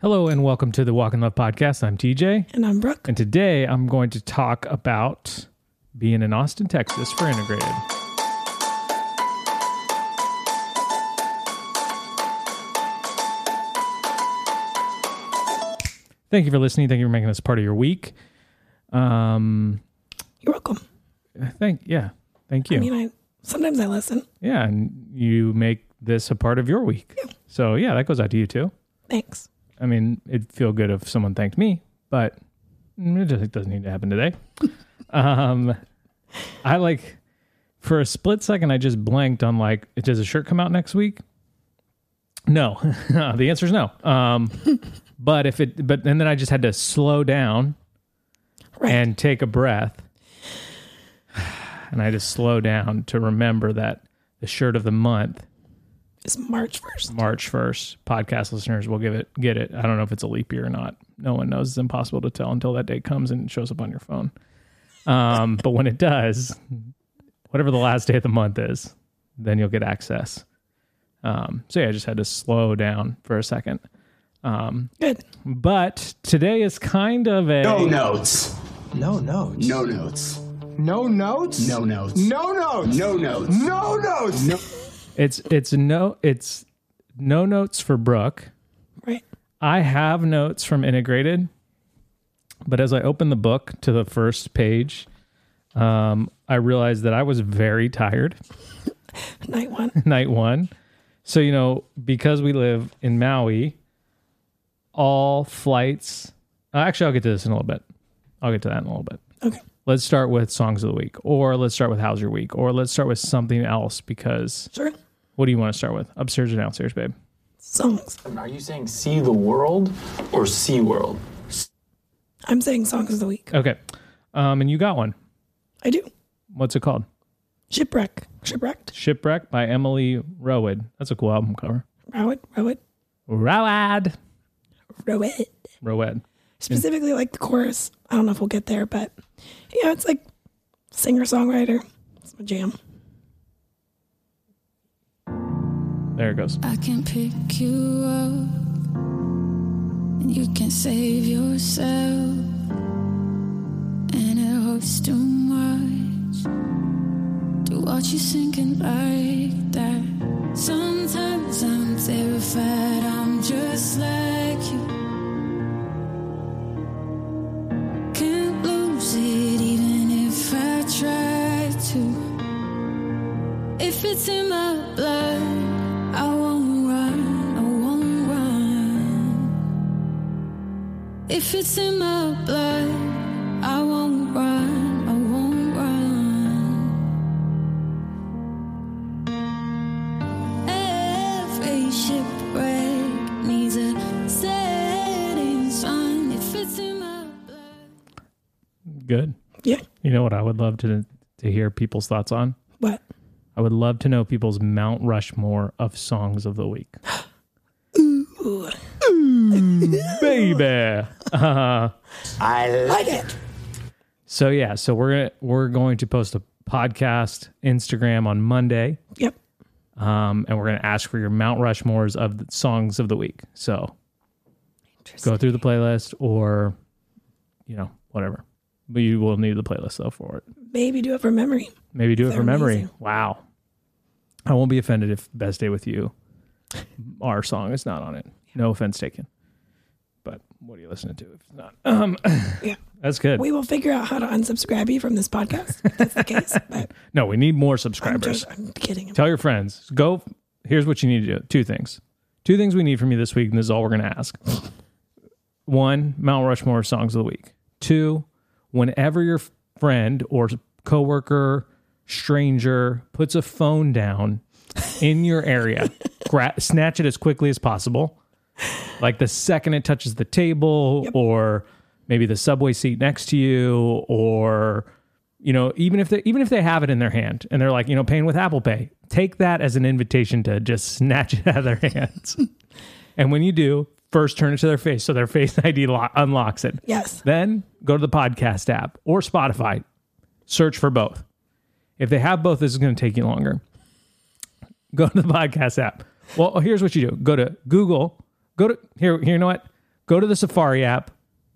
Hello and welcome to the Walk in Love podcast. I'm TJ, And I'm Brooke. and today I'm going to talk about being in Austin, Texas for Integrated. Thank you for listening. Thank you for making this part of your week. Um, You're welcome. thank yeah, thank you. I mean, I sometimes I listen. yeah, and you make this a part of your week. Yeah. So yeah, that goes out to you too. Thanks. I mean, it'd feel good if someone thanked me, but it just doesn't need to happen today. um, I like for a split second, I just blanked on like, does a shirt come out next week? No, the answer is no. Um, but if it, but and then I just had to slow down Right. and take a breath, and I just slow down to remember that the shirt of the month it's March 1st. March 1st. Podcast listeners will give it get it. I don't know if it's a leap year or not. No one knows. It's impossible to tell until that day comes and it shows up on your phone. Um, but when it does, whatever the last day of the month is, then you'll get access. Um, so yeah, I just had to slow down for a second. Good. But today is kind of a No notes. No notes. No notes. No notes? No notes. No notes. No notes. No notes. No. It's it's no it's no notes for Brooke. Right. I have notes from Integrated, but as I opened the book to the first page, um, I realized that I was very tired Night one. night one. So, you know, because we live in Maui, all flights. Uh, actually, I'll get to this in a little bit. I'll get to that in a little bit. Okay. Let's start with songs of the week, or let's start with how's your week, or let's start with something else because Sure. What do you want to start with? Upstairs or downstairs, babe? Songs. Are you saying see the world or sea world? I'm saying songs of the week. Okay. Um, and you got one. I do. What's it called? Shipwreck. Shipwrecked. Shipwreck by Emily Rowed. That's a cool album cover. Row it. Row. Rowad. Row it. Rowad. Specifically like the chorus. I don't know if we'll get there, but yeah, it's like singer songwriter. It's my jam. There it goes. I can pick you up and you can save yourself. And it hurts too much to watch you sinking like that. Sometimes I'm terrified, I'm just like you. Can't lose it even if I try to. If it's in my blood, If it's in my blood, I won't run, I won't run. Every shipwreck needs a setting sun. If it's in my blood. Good. Yeah. You know what I would love to to hear people's thoughts on? What? I would love to know people's Mount Rushmore of songs of the week. Baby. Uh, I Like it. so yeah, so we're we're going to post a podcast Instagram on Monday. Yep. Um, and we're gonna ask for your Mount Rushmores of the songs of the week. So go through the playlist or you know, whatever. But you will need the playlist though for it. Maybe do it for memory. Maybe do it They're for memory. amazing. Wow. I won't be offended if Best Day with You, our song is not on it. No offense taken. What are you listening to if it's not? Um, Yeah. that's good. We will figure out how to unsubscribe you from this podcast if that's the case. But no, we need more I'm subscribers. just I'm kidding. Tell your friends. Go. Here's what you need to do. Two things. Two things we need from you this week, and this is all we're going to ask. One, Mount Rushmore songs of the week. Two, whenever your friend or coworker, stranger puts a phone down in your area, gra- snatch it as quickly as possible. Like the second it touches the table, or maybe the subway seat next to you, or you know, even if they even if they have it in their hand and they're like, you know, paying with Apple Pay, take that as an invitation to just snatch it out of their hands. and when you do, first turn it to their face so their face ID lo- unlocks it. Yes. Then go to the podcast app or Spotify, search for both. If they have both, this is going to take you longer. Go to the podcast app. Well, here's what you do: go to Google. Go to here. Here, you know what? go to the Safari app,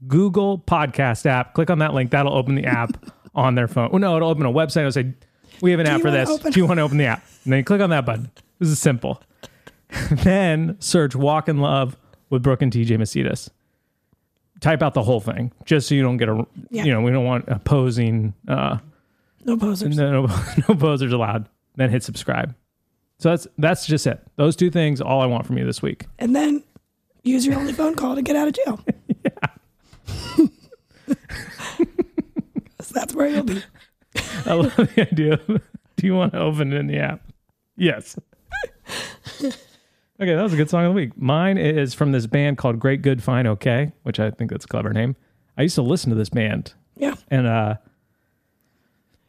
Google Podcast app, click on that link. That'll open the app on their phone. Well, no, it'll open a website. It'll say, "We have an app for this. open- Do you want to open the app?" And then you click on that button. This is simple. then search "Walk in Love" with Brooke and TJ Mousetis. Type out the whole thing, just so you don't get a. Yeah. You know, we don't want opposing. Uh, No posers. no, no, no posers allowed. Then hit subscribe. So that's that's just it. Those two things, all I want from you this week. And then use your only phone call to get out of jail. So that's where you'll be. I love the idea. Of, do you want to open it in the app? Yes. okay, that was a good song of the week. Mine is from this band called Great Good Fine Okay, which I think that's a clever name. I used to listen to this band, Yeah. and uh,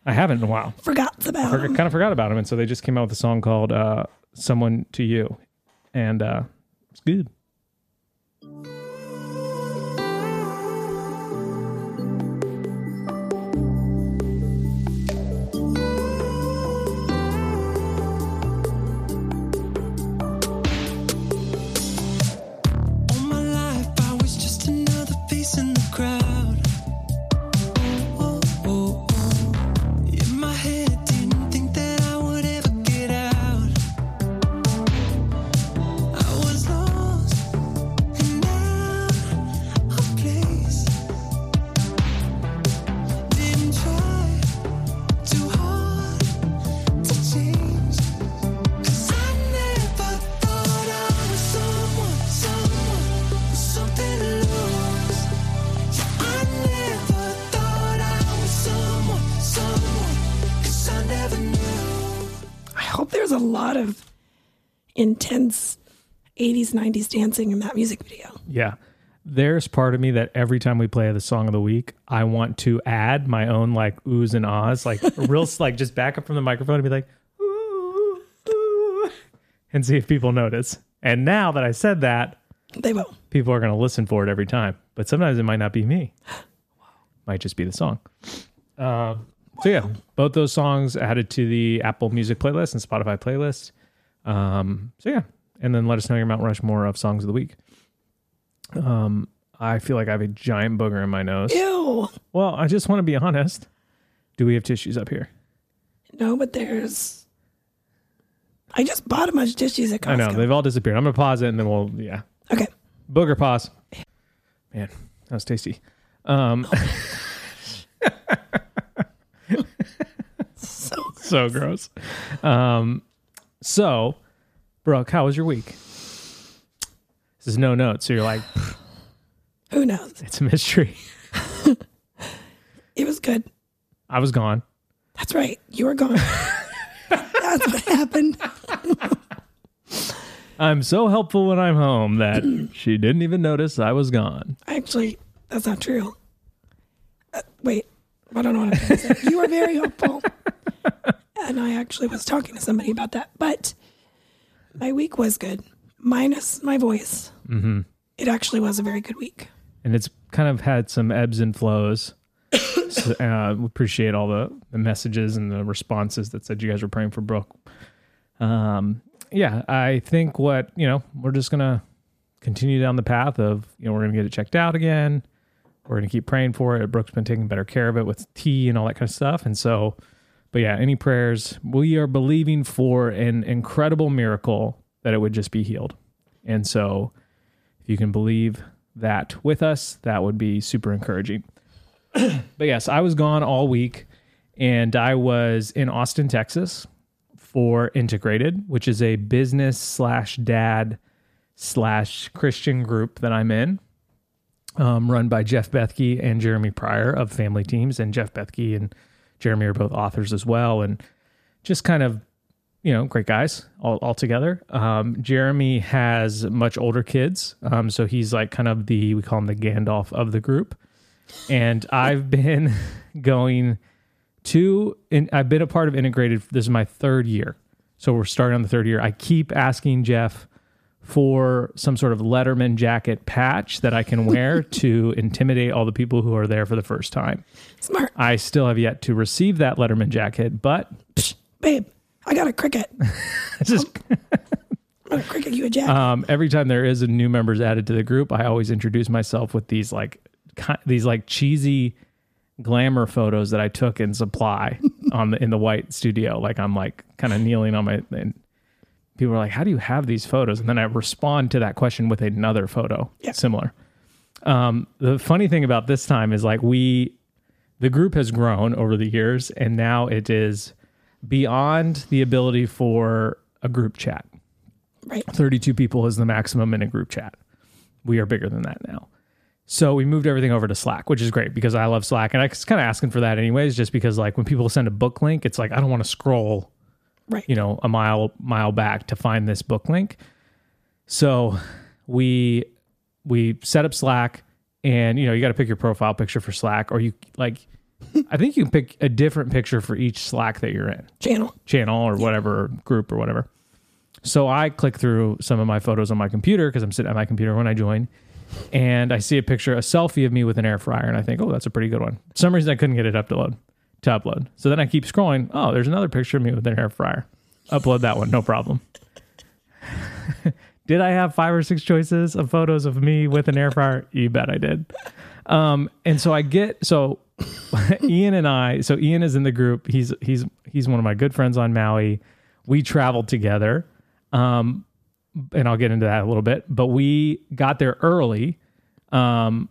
I haven't in a while. Forgot about I them. kind of forgot about them, and so they just came out with a song called uh, "Someone to You," and uh, it's good. Intense 80s, 90s dancing in that music video. Yeah. There's part of me that every time we play the song of the week, I want to add my own like oohs and ahs, like real, like just back up from the microphone and be like, ooh, ooh, and see if people notice. And now that I said that, They will. people are going to listen for it every time. But sometimes it might not be me. Might just be the song. Um, so yeah, both those songs added to the Apple Music playlist and Spotify playlist. Um, so yeah, and then let us know your Mount Rushmore of songs of the week. Um, I feel like I have a giant booger in my nose. Ew. Well, I just want to be honest. Do we have tissues up here? No, but there's. I just bought a bunch of tissues at Costco. I know they've all disappeared. I'm gonna pause it and then we'll yeah. Okay. Booger pause. Man, that was tasty. Um, So so gross. Um, so, Brooke, how was your week? This is no notes, so you're like, who knows? it's a mystery. It was good. I was gone. That's right. You were gone. That's what happened. I'm so helpful when I'm home that she didn't even notice I was gone. Actually, that's not true. Uh, wait, I don't know what I'm trying to say. You were very helpful. And I actually was talking to somebody about that. But my week was good, minus my voice. Mm-hmm. It actually was a very good week. And it's kind of had some ebbs and flows. so, uh, we appreciate all the, the messages and the responses that said you guys were praying for Brooke. Um, yeah, I think what, you know, we're just going to continue down the path of, you know, we're going to get it checked out again. We're going to keep praying for it. Brooke's been taking better care of it with tea and all that kind of stuff. And so, but yeah, any prayers, we are believing for an incredible miracle that it would just be healed. And so, if you can believe that with us, that would be super encouraging. but yes, I was gone all week and I was in Austin, Texas for Integrated, which is a business slash dad slash Christian group that I'm in, um, run by Jeff Bethke and Jeremy Pryor of Family Teams. And Jeff Bethke and Jeremy are both authors as well. And just kind of you know, great guys all, all together. Um, Jeremy has much older kids. Um, so he's like kind of the, we call him the Gandalf of the group. And I've been going to, and I've been a part of Integrated. This is my third year. So we're starting on the third year. I keep asking Jeff for some sort of Letterman jacket patch that I can wear to intimidate all the people who are there for the first time. Smart. I still have yet to receive that Letterman jacket, but Babe, I got a cricket. Is I'm gonna cricket you a jack. um, every time there is a new members added to the group, I always introduce myself with these like ki- these like cheesy glamour photos that I took in supply on the in the white studio. Like I'm like kind of kneeling on my and people are like, "How do you have these photos?" And then I respond to that question with another photo Yeah. similar. Um, the funny thing about this time is like we the group has grown over the years and now it is beyond the ability for a group chat. right. 32 people is the maximum in a group chat. We are bigger than that now. So we moved everything over to Slack, which is great because I love Slack. And I was kind of asking for that anyways, just because like when people send a book link, it's like I don't want to scroll, Right. you know, a mile mile back to find this book link. So we we set up Slack and you know, you got to pick your profile picture for Slack or you like I think you can pick a different picture for each Slack that you're in Channel. channel or whatever group or whatever. So I click through some of my photos on my computer because I'm sitting at my computer when I join, and I see a picture, a selfie of me with an air fryer, and I think, oh, that's a pretty good one. For some reason I couldn't get it up to load to upload. So then I keep scrolling. Oh, there's another picture of me with an air fryer. Upload that one, no problem. did I have five or six choices of photos of me with an air fryer? You bet I did. Um, and so I get so Ian and I. So Ian is in the group. He's he's he's one of my good friends on Maui. We traveled together, um, and I'll get into that a little bit. But we got there early, um,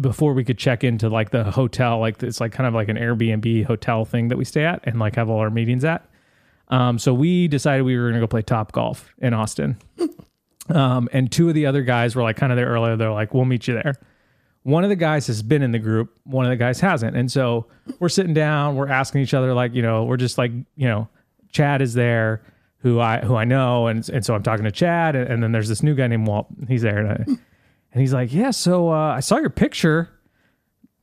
before we could check into like the hotel. Like it's like kind of like an Airbnb hotel thing that we stay at and like have all our meetings at. Um, so we decided we were going to go play Top Golf in Austin. Um, and two of the other guys were like kind of there earlier. They're like, "We'll meet you there." one of the guys has been in the group one of the guys hasn't and so we're sitting down we're asking each other like you know we're just like you know chad is there who i who i know and, and so i'm talking to chad and, and then there's this new guy named walt he's there and, I, and he's like yeah so uh, i saw your picture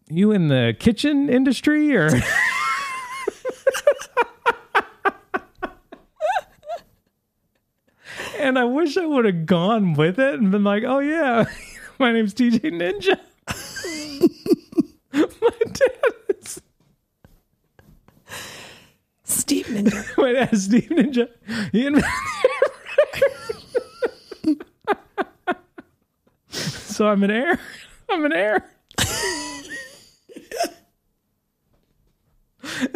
you in the kitchen industry or and i wish i would have gone with it and been like oh yeah my name's tj ninja my dad is Steve Ninja. my dad is Steve Ninja. Ian So I'm an heir. I'm an heir.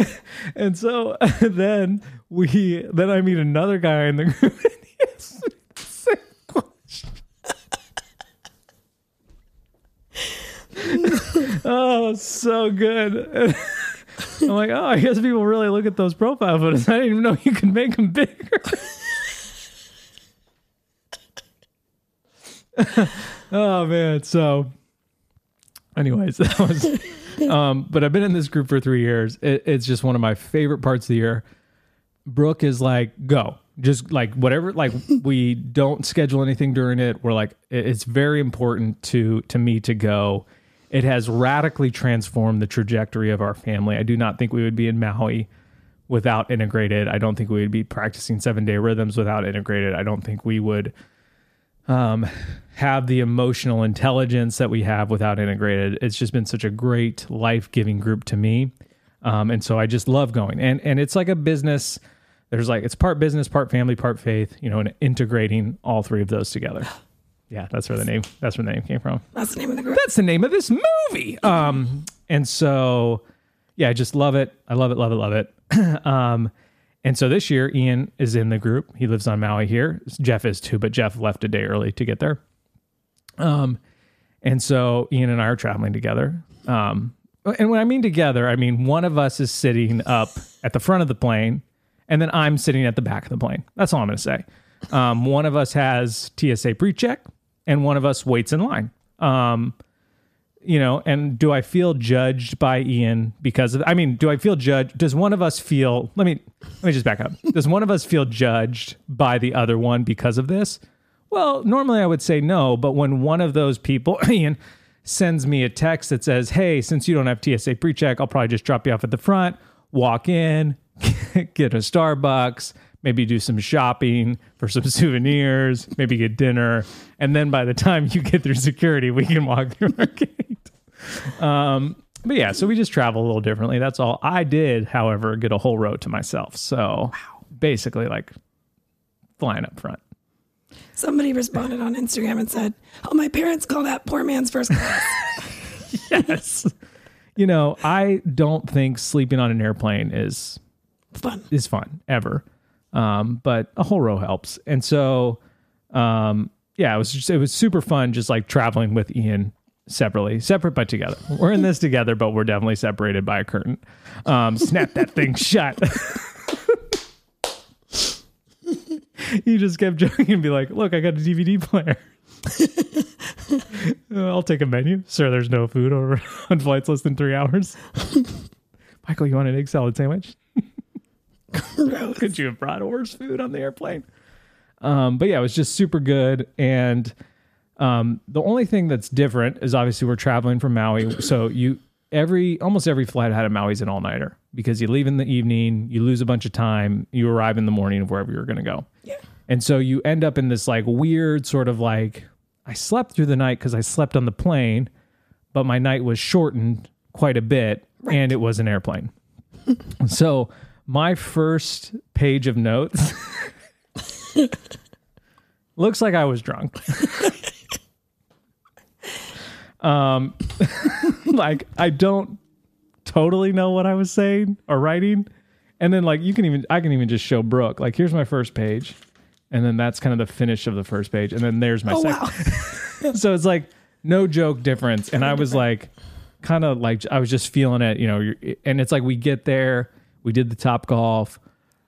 and so then we then I meet another guy in the group and he me the same question. oh, so good. I'm like, oh, I guess people really look at those profile photos. I didn't even know you could make them bigger. Oh man. So, anyways, that was. Um, but I've been in this group for three years. It, it's just one of my favorite parts of the year. Brooke is like, go, just like whatever. Like we don't schedule anything during it. We're like, it- it's very important to to me to go. It has radically transformed the trajectory of our family. I do not think we would be in Maui without integrated. I don't think we would be practicing seven day rhythms without integrated. I don't think we would um, have the emotional intelligence that we have without integrated. It's just been such a great life giving group to me. Um, and so I just love going. And and it's like a business. There's like it's part business, part family, part faith, you know, and integrating all three of those together. Yeah, that's where the name that's where the name came from That's the name of the group. that's the name of this movie. Um, and so, yeah, I just love it. I love it, love it, love it. um, and so this year, Ian is in the group. He lives on Maui here. Jeff is too, but Jeff left a day early to get there. Um, and so Ian and I are traveling together. Um, and when I mean together, I mean one of us is sitting up at the front of the plane, and then I'm sitting at the back of the plane. That's all I'm going to say. Um, one of us has TSA pre-check, and one of us waits in line. Um, you know, and do I feel judged by Ian because of? I mean, do I feel judged? Does one of us feel? Let me let me just back up. Does one of us feel judged by the other one because of this? Well, normally I would say no, but when one of those people, Ian, sends me a text that says, "Hey, since you don't have TSA pre-check, I'll probably just drop you off at the front, walk in, get a Starbucks, maybe do some shopping for some souvenirs, maybe get dinner, and then by the time you get through security, we can walk through our gate." Um, but yeah, so we just travel a little differently. That's all. I did, however, get a whole row to myself. So basically, like flying up front. Somebody responded on Instagram and said, "Oh, my parents call that poor man's first class." yes. You know, I don't think sleeping on an airplane is Fun. is fun ever. Um, but a whole row helps. And so, um, yeah, it was just, it was super fun just like traveling with Ian separately, separate but together. We're in this together, but we're definitely separated by a curtain. Um, snap that thing shut. he just kept joking and be like, "Look, I got a DVD player." Uh, I'll take a menu, sir. There's no food over on flights less than three hours. Michael, you want an egg salad sandwich? Gross. could you have brought horse food on the airplane? Um, but yeah, it was just super good. And um, the only thing that's different is obviously we're traveling from Maui, so you every almost every flight had a Maui's an all nighter because you leave in the evening, you lose a bunch of time, you arrive in the morning of wherever you're going to go. Yeah. And so you end up in this like weird sort of like I slept through the night because I slept on the plane, but my night was shortened quite a bit and it was an airplane. so my first page of notes looks like I was drunk. um like I don't totally know what I was saying or writing. And then like you can even I can even just show Brooke. Like here's my first page. And then that's kind of the finish of the first page. And then there's my Oh second wow. so it's like no joke difference and i was like kind of like i was just feeling it you know you're, and it's like we get there we did the top golf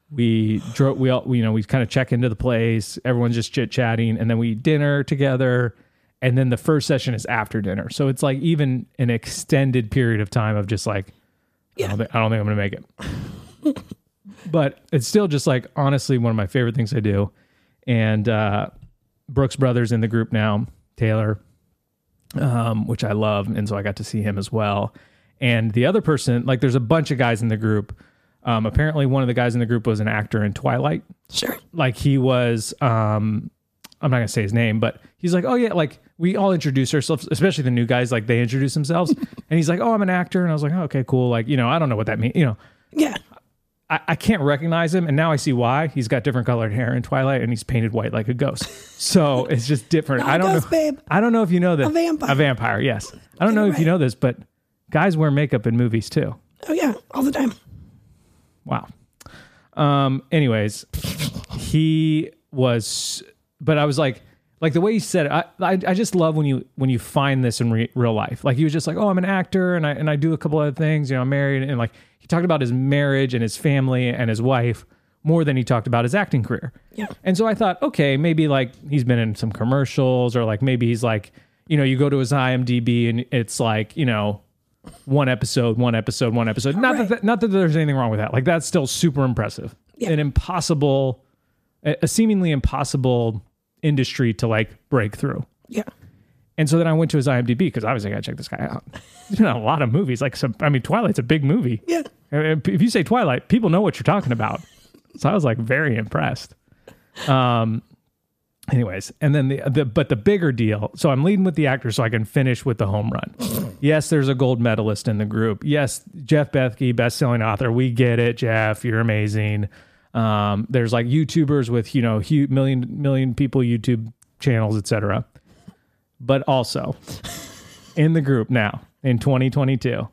we drove we all you know we kind of check into the place everyone's just chit chatting and then we eat dinner together and then the first session is after dinner so it's like even an extended period of time of just like I, don't think, I don't think i'm gonna make it but it's still just like honestly one of my favorite things i do and uh brooks brothers in the group now taylor um, which I love, and so I got to see him as well. And the other person, like, there's a bunch of guys in the group. Um, apparently, one of the guys in the group was an actor in Twilight. Sure. Like, he was, um, I'm not gonna say his name, but he's like, oh yeah, like we all introduce ourselves, especially the new guys, like they introduce themselves, and he's like, oh, I'm an actor, and I was like, oh, okay, cool, like you know, I don't know what that means, you know. Yeah. I, I can't recognize him, and now I see why. He's got different colored hair in Twilight, and he's painted white like a ghost. So it's just different. Not I don't ghost, know. babe. I don't know if you know this. A vampire. A vampire. Yes. I don't know it if you right. know this, but guys wear makeup in movies too. Oh yeah. All the time. Wow. Um. Anyways, he was, but I was like, like the way he said it. I I, I just love when you when you find this in re- real life. Like he was just like, oh, I'm an actor and I and I do a couple other things. You know, I'm married and like he talked about his marriage and his family and his wife more than he talked about his acting career. Yeah. And so I thought, okay, maybe like he's been in some commercials or like maybe he's like, you know, you go to his IMDb and it's like, you know, one episode, one episode, one episode. Not Right. that not that there's anything wrong with that. Like that's still super impressive. Yeah. An impossible, a seemingly impossible industry to like break through. Yeah. And so then I went to his IMDb because obviously I gotta check this guy out. He's been in a lot of movies. Like some, I mean, Twilight's a big movie. Yeah. If you say Twilight, people know what you're talking about. So I was like very impressed. Um. Anyways, and then the, the but the bigger deal. So I'm leading with the actor, so I can finish with the home run. yes, there's a gold medalist in the group. Yes, Jeff Bethke, best-selling author. We get it, Jeff. You're amazing. Um, there's like YouTubers with you know hu million million people YouTube channels, etc. But also in the group now in 2022.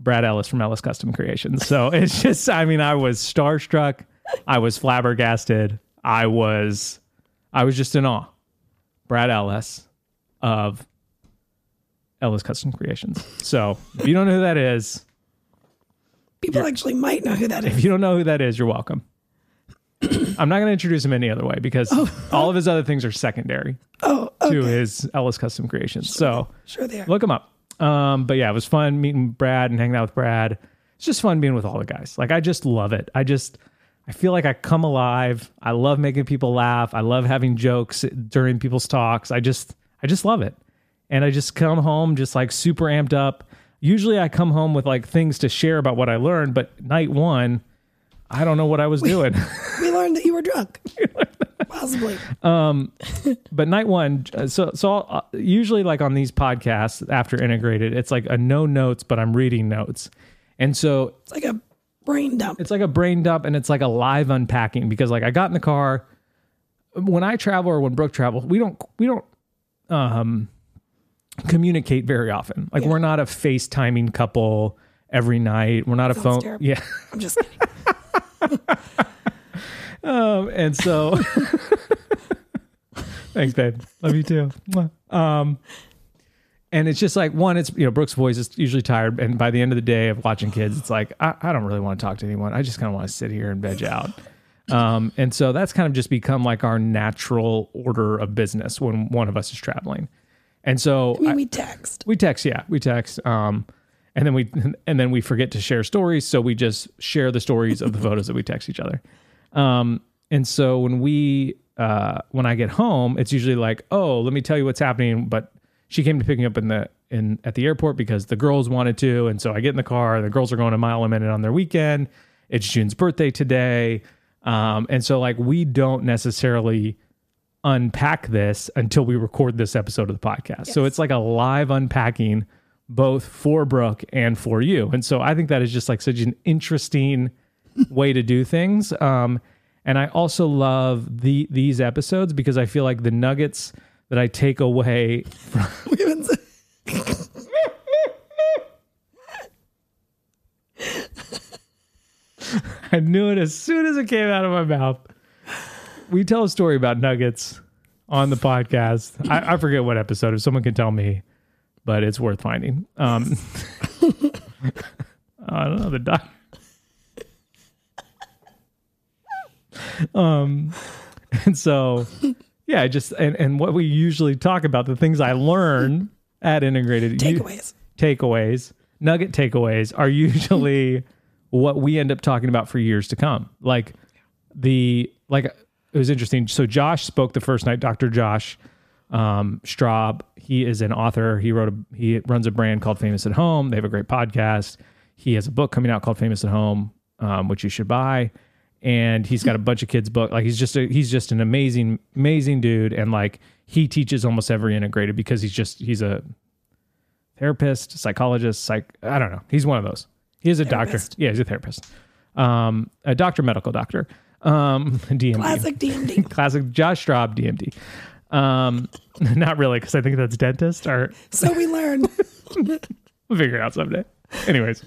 Brad Ellis from Ellis Custom Creations. So it's just, I mean, I was starstruck. I was flabbergasted. I was, I was just in awe. Brad Ellis of Ellis Custom Creations. So if you don't know who that is, People actually might know who that is. if you don't know who that is, you're welcome. I'm not going to introduce him any other way because all of his other things are secondary Oh, to his Ellis Custom Creations. So Sure they are. look him up. Um, but yeah, it was fun meeting Brad and hanging out with Brad. It's just fun being with all the guys. Like I just love it. I just I feel like I come alive. I love making people laugh. I love having jokes during people's talks. I just I just love it. And I just come home just like super amped up. Usually I come home with like things to share about what I learned, but night 1 I don't know what I was doing. We learned that you were drunk. Possibly. Um, but night one uh, so so uh, usually like on these podcasts after integrated it's like a no notes but i'm reading notes and so It's like a brain dump. it's like a brain dump and it's like a live unpacking because like i got in the car when I travel or when Brooke travels, we don't we don't um communicate very often. Like we're not a FaceTiming couple every night. We're not a phone. terrible. Yeah. I'm just kidding. Um, and so thanks, babe. Love you too. Um, and it's just like one, it's you know, Brooke's voice is usually tired, and by the end of the day of watching kids, it's like I, I don't really want to talk to anyone. I just kind of want to sit here and veg out. Um, and so that's kind of just become like our natural order of business when one of us is traveling. And so I mean, we text. we text, yeah, we text. Um, and then we and then we forget to share stories, so we just share the stories of the photos that we text each other. Um, and so when we uh, when I get home, it's usually like, oh, let me tell you what's happening. But she came to pick me up in the in at the airport because the girls wanted to, and so I get in the car. The girls are going a mile a minute on their weekend. It's June's birthday today, um, and so like we don't necessarily unpack this until we record this episode of the podcast. So it's like a live unpacking both for Brooke and for you. And so I think that is just like such an interesting way to do things. Um, and I also love the these episodes because I feel like the nuggets that I take away said- I knew it as soon as it came out of my mouth. We tell a story about nuggets on the podcast. I, I forget what episode. If someone can tell me, but it's worth finding. Um, I don't know the doc. Um, and so, yeah, just and and what we usually talk about the things I learn at integrated takeaways. takeaways, nugget takeaways are usually what we end up talking about for years to come. Like the like it was interesting. So Josh spoke the first night, Dr. Josh um Straub. He is an author. He wrote a he runs a brand called Famous at Home. They have a great podcast. He has a book coming out called Famous at Home, um, which you should buy. And he's got a bunch of kids' book. Like he's just a, he's just an amazing, amazing dude. And like he teaches almost every integrated because he's just he's a therapist, psychologist, psych. I don't know. He's one of those. He is a Therapist. doctor. Yeah, he's a therapist. Um, a doctor, medical doctor. Um, DMD. Classic DMD. Classic Josh Straub, DMD. Um, not really, because I think that's dentist. Or so we learned. we'll figure it out someday. Anyways,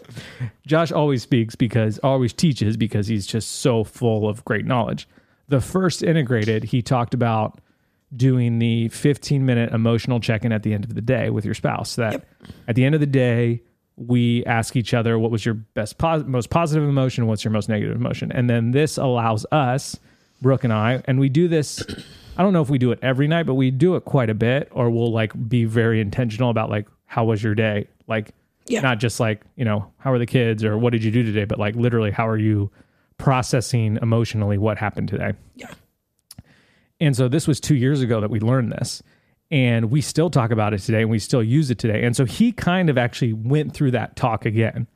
Josh always speaks because always teaches because he's just so full of great knowledge. The first integrated, he talked about doing the 15 minute emotional check in at the end of the day with your spouse. That at the end of the day, we ask each other what was your best, pos- most positive emotion, what's your most negative emotion, and then this allows us, Brooke and I, and we do this. I don't know if we do it every night, but we do it quite a bit, or we'll like be very intentional about like how was your day, like Yeah. not just like you know how are the kids or what did you do today, but like literally how are you processing emotionally what happened today. Yeah. And so this was two years ago that we learned this. And we still talk about it today and we still use it today. And so he kind of actually went through that talk again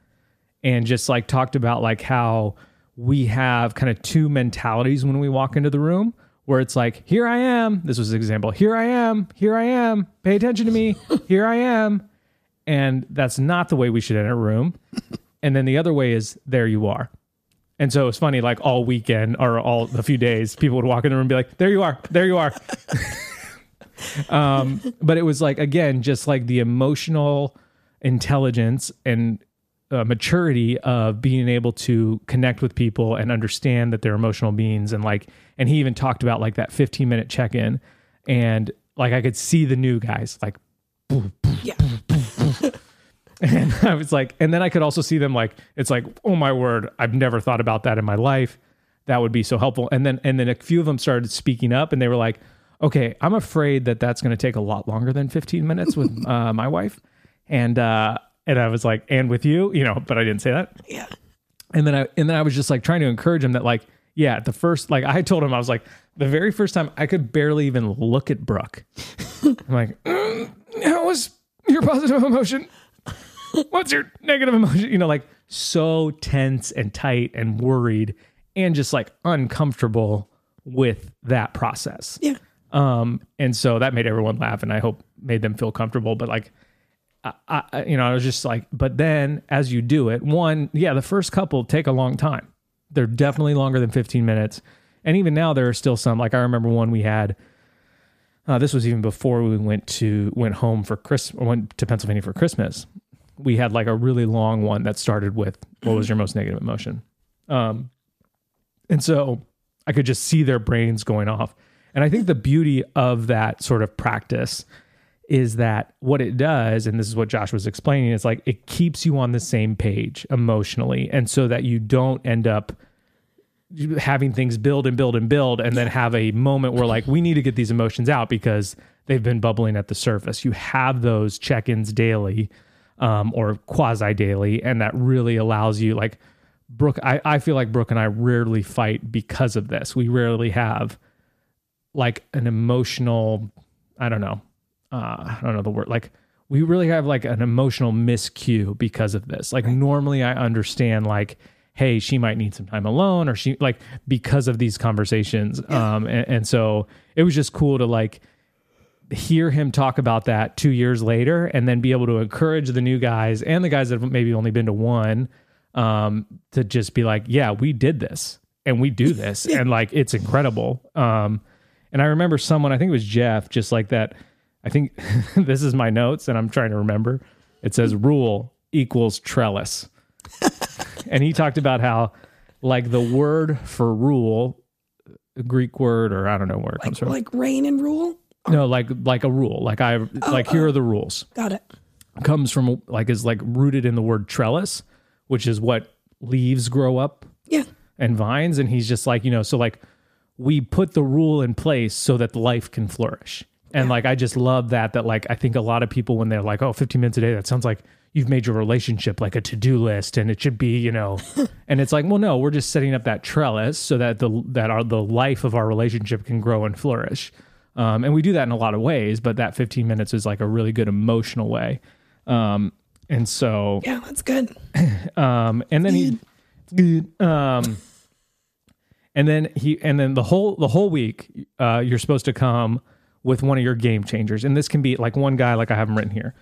and just like talked about like how we have kind of two mentalities when we walk into the room where it's like, here I am. This was an example. Here I am. Here I am. Pay attention to me. Here I am. And that's not the way we should enter a room. And then the other way is there you are. And so it's funny, like all weekend or all a few days, people would walk in the room and be like, there you are, there you are. um, but it was like, again, just like the emotional intelligence and uh, maturity of being able to connect with people and understand that they're emotional beings. And like, and he even talked about like that 15 minute check in. And like, I could see the new guys like, Yeah. and I was like, and then I could also see them like, it's like, oh my word, I've never thought about that in my life. That would be so helpful. And then, and then a few of them started speaking up and they were like, okay, I'm afraid that that's going to take a lot longer than 15 minutes with uh, my wife. And, uh, and I was like, and with you, you know, but I didn't say that. Yeah. And then I, and then I was just like trying to encourage him that like, yeah, the first, like I told him, I was like, the very first time I could barely even look at Brooke. I'm like, "Mm, how was your positive emotion? What's your negative emotion? You know, like so tense and tight and worried and just like uncomfortable with that process. Yeah. Um, and so that made everyone laugh, and I hope made them feel comfortable. But like, I, I, you know, I was just like, but then as you do it, one, yeah, the first couple take a long time. They're definitely longer than 15 minutes. And even now, there are still some. Like I remember one we had. Uh, this was even before we went to went home for Christmas, went to Pennsylvania for Christmas. We had like a really long one that started with "What was your most negative emotion?" Um, and so I could just see their brains going off. And I think the beauty of that sort of practice is that what it does, and this is what Josh was explaining, is like it keeps you on the same page emotionally. And so that you don't end up having things build and build and build and then have a moment where like we need to get these emotions out because they've been bubbling at the surface. You have those check-ins daily um, or quasi daily, and that really allows you like Brooke. I, I feel like Brooke and I rarely fight because of this. We rarely have like an emotional, I don't know, uh, I don't know the word like we really have like an emotional miscue because of this. Like normally I understand like, hey, she might need some time alone or she like because of these conversations. Um and, and so it was just cool to like hear him talk about that two years later and then be able to encourage the new guys and the guys that have maybe only been to one um to just be like, yeah, we did this and we do this and like it's incredible. Um and I remember someone, I think it was Jeff, just like that. I think this is my notes and I'm trying to remember. It says rule equals trellis. and he talked about how like the word for rule, a Greek word or I don't know where it comes from. Like rain and rule. no, like like a rule. Like I oh, like here are the rules. Got it. Comes from like is like rooted in the word trellis, which is what leaves grow up Yeah. and vines and he's just like you know so like we put the rule in place so that life can flourish. And like i just love that that like i think a lot of people when they're like oh 15 minutes a day that sounds like you've made your relationship like a to-do list and it should be you know. And it's like well no we're just setting up that trellis so that the that our the life of our relationship can grow and flourish. Um, and we do that in a lot of ways but that 15 minutes is like a really good emotional way. Um, and so Yeah, that's good. um, and then he, um, and then he, and then the whole the whole week, uh, you're supposed to come with one of your game changers, and this can be like one guy, like I have him written here.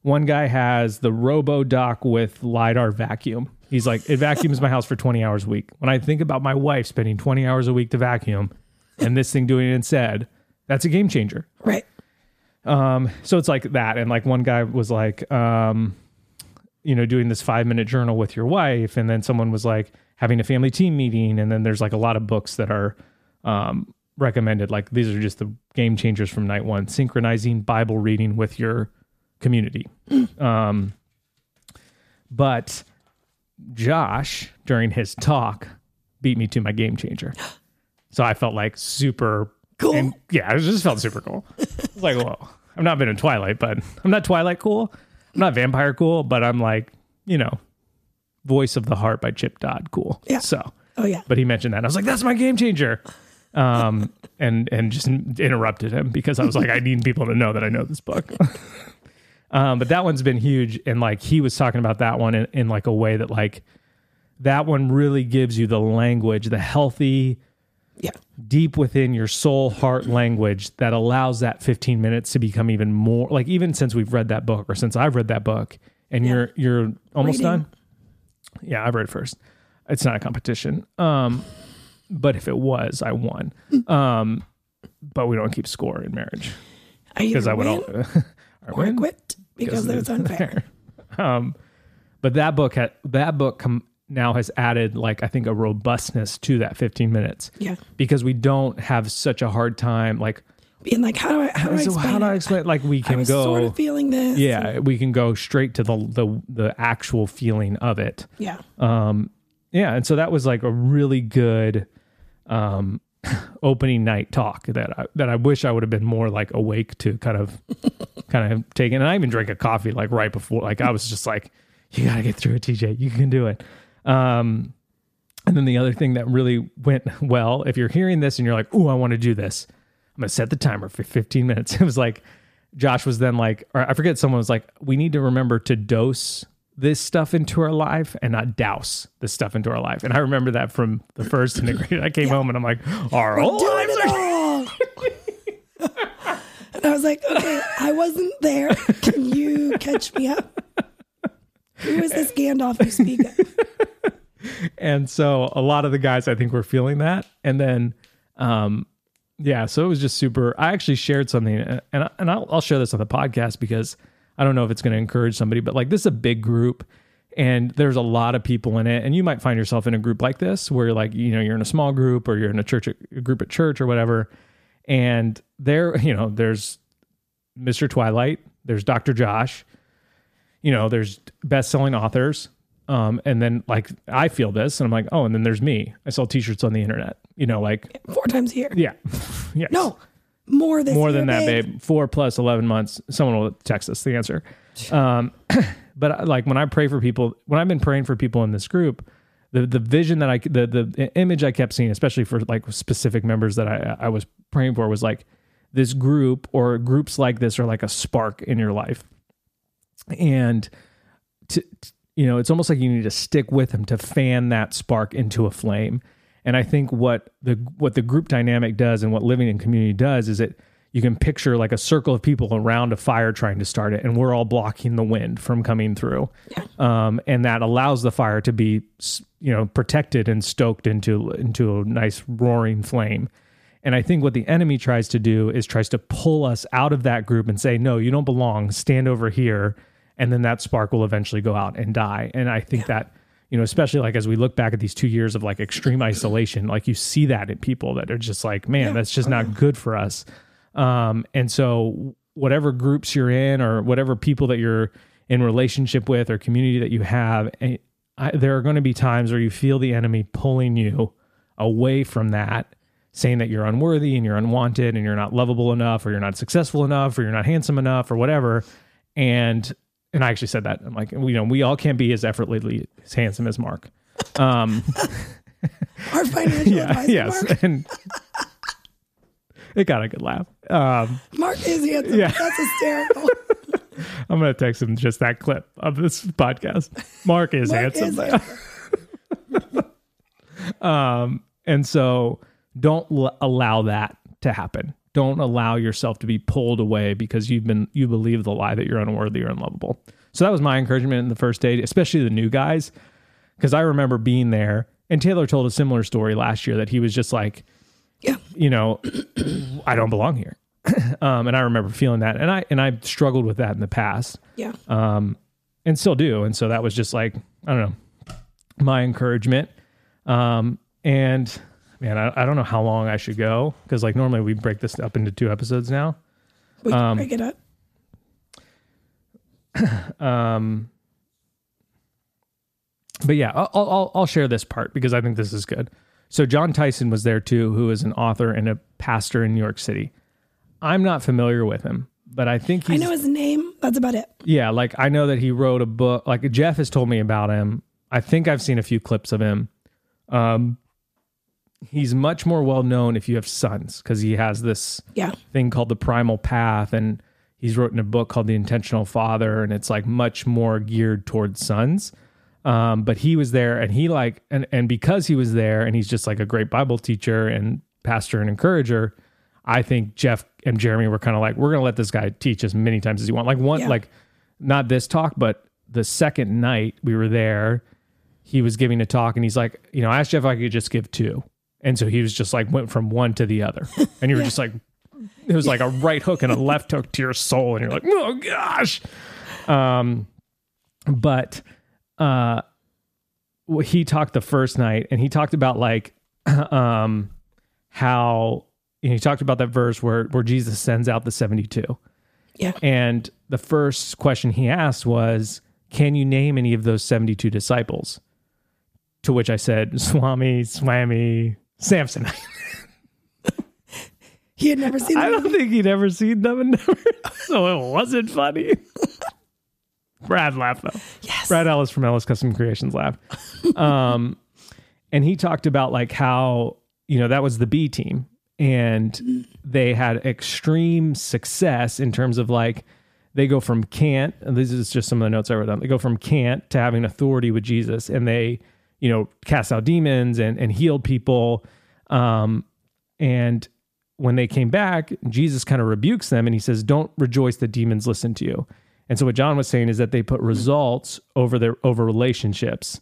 One guy has the Robo Dock with lidar vacuum. He's like, it vacuums my house for 20 hours a week. When I think about my wife spending 20 hours a week to vacuum, and this thing doing it instead, that's a game changer. Right. Um, so it's like that. And like one guy was like, um, you know, doing this five minute journal with your wife. And then someone was like having a family team meeting. And then there's like a lot of books that are, um, recommended. Like these are just the game changers from night one, synchronizing Bible reading with your community. Um, but Josh, during his talk, beat me to my game changer. So I felt like super Cool. And yeah, it just felt super cool. It's like, whoa, I've not been in Twilight, but I'm not Twilight cool. I'm not vampire cool, but I'm like, you know, Voice of the Heart by Chip Dodd cool. Yeah. So, Oh yeah. but he mentioned that. I was like, that's my game changer. Um, and and just interrupted him because I was like, I need people to know that I know this book. um, but that one's been huge, and like he was talking about that one in, in like a way that like that one really gives you the language, the healthy, Yeah. deep within your soul heart language that allows that 15 minutes to become even more like even since we've read that book or since I've read that book and you're you're almost Reading. done. Yeah, I've read first. It's not a competition. Um but if it was, I won. Um but we don't keep score in marriage because I would all or quit because it's that's unfair. um, but that book had that book com- now has added like I think a robustness to that 15 minutes Yeah. because we don't have such a hard time like Being like, how do I how do I so explain how do I it? like we can go sort of feeling this. yeah we can go straight to the the the actual feeling of it Yeah. um yeah and so that was like a really good um opening night talk that I that I wish I would have been more like awake to kind of kind of taking and I even drank a coffee like right before like I was just like you got to get through it TJ you can do it um and then the other thing that really went well if you're hearing this and you're like oh I want to do this I'm to set the timer for 15 minutes it was like Josh was then like or I forget someone was like we need to remember to dose this stuff into our life and not douse this stuff into our life. And I remember that from the first integrated. I came home and I'm like, our whole lives are and I was like, okay, I wasn't there. Can you catch me up? Who is this Gandalf you speak of? and so a lot of the guys I think were feeling that. And then, um, yeah, so it was just super. I actually shared something, uh, and I- and I'll, I'll share this on the podcast because I don't know if it's going to encourage somebody, but like this is a big group, and there's a lot of people in it, and you might find yourself in a group like this where like you know you're in a small group or you're in a church a group at church or whatever, and there you know there's Mr. Twilight, there's Dr. Josh, you know, there's best-selling authors. Um, and then like I feel this and I'm like, oh, and then there's me. I sell t-shirts on the internet. You know, like Four times a year. yeah. yes. No, more this More than that, babe. Four plus eleven months. Someone will text us the answer. Um, but like when I pray for people, when I've been praying for people in this group, the the vision that I the the image I kept seeing, especially for like specific members that I I was praying for, was like this group or groups like this are like a spark in your life, and to you know it's almost like you need to stick with them to fan that spark into a flame and i think what the what the group dynamic does and what living in community does is it you can picture like a circle of people around a fire trying to start it and we're all blocking the wind from coming through um, and that allows the fire to be you know protected and stoked into into a nice roaring flame and I think what the enemy tries to do is tries to pull us out of that group and say, no, you don't belong, stand over here. And then that spark will eventually go out and die. And I think that, you know, especially like as we look back at these two years of like extreme isolation, like you see that in people that are just like, man, that's just not good for us. Um, and so whatever groups you're in or whatever people that you're in relationship with or community that you have, eh, I, there are going to be times where you feel the enemy pulling you away from that saying that you're unworthy and you're unwanted and you're not lovable enough or you're not successful enough or you're not handsome enough or whatever. And and I actually said that I'm like you know we all can't be as effortlessly as handsome as Mark um Our financial yeah advisor, yes Mark. and it got a good laugh um Mark is handsome. Yeah. That's hysterical. I'm gonna text him just that clip of this podcast Mark is Mark handsome is handsome. And so don't l- allow that to happen. Don't allow yourself to be pulled away because you've been you believe the lie that you're unworthy or unlovable. So that was my encouragement in the first day, especially the new guys, because I remember being there. And Taylor told a similar story last year that he was just like, Yeah. you know, I don't belong here. um, and I remember feeling that, and I and I struggled with that in the past Yeah. Um, and still do. And so that was just like, I don't know, my encouragement. Um, and man, I, I don't know how long I should go because like normally we break this up into two episodes now. we can um, break it up. But yeah, I'll, I'll, I'll share this part because I think this is good. So Jon Tyson was there too, who is an author and a pastor in New York City. I'm not familiar with him, but I think I know his name. That's about it. Yeah, like I know that he wrote a book. Like Jeff has told me about him. I think I've seen a few clips of him. Um, he's much more well known if you have sons because he has this Yeah. thing called the Primal Path, and he's written a book called The Intentional Father, and it's like much more geared towards sons. Um, but he was there, and he like, and and because he was there, and he's just like a great Bible teacher and pastor and encourager. I think Jeff and Jeremy were kind of like, we're gonna let this guy teach as many times as he want. Like one, Yeah. like not this talk, but the second night we were there, he was giving a talk, and he's like, you know, I asked Jeff if I could just give two, and so he was just like went from one to the other, and you were just like, it was like a right hook and a left hook to your soul, and you're like, oh gosh. Um, but uh, he talked the first night, and he talked about like, um, how you know, he talked about that verse where where Jesus sends out the seventy two. Yeah. And the first question he asked was, Can you name any of those 72 disciples? To which I said, Swami, Swami, Samson. He had never seen them I don't think he'd ever seen them and never, so it wasn't funny. Brad laughed though. Yes. Brad Ellis from Ellis Custom Creations laughed. Um, and he talked about like how, you know, that was the B team and they had extreme success in terms of like they go from can't, and this is just some of the notes I wrote down. They go from can't to having authority with Jesus and they, you know, cast out demons and, and healed people. Um, and when they came back, Jesus kind of rebukes them and he says, Don't rejoice that demons listen to you. And so what Jon was saying is that they put results over their over relationships.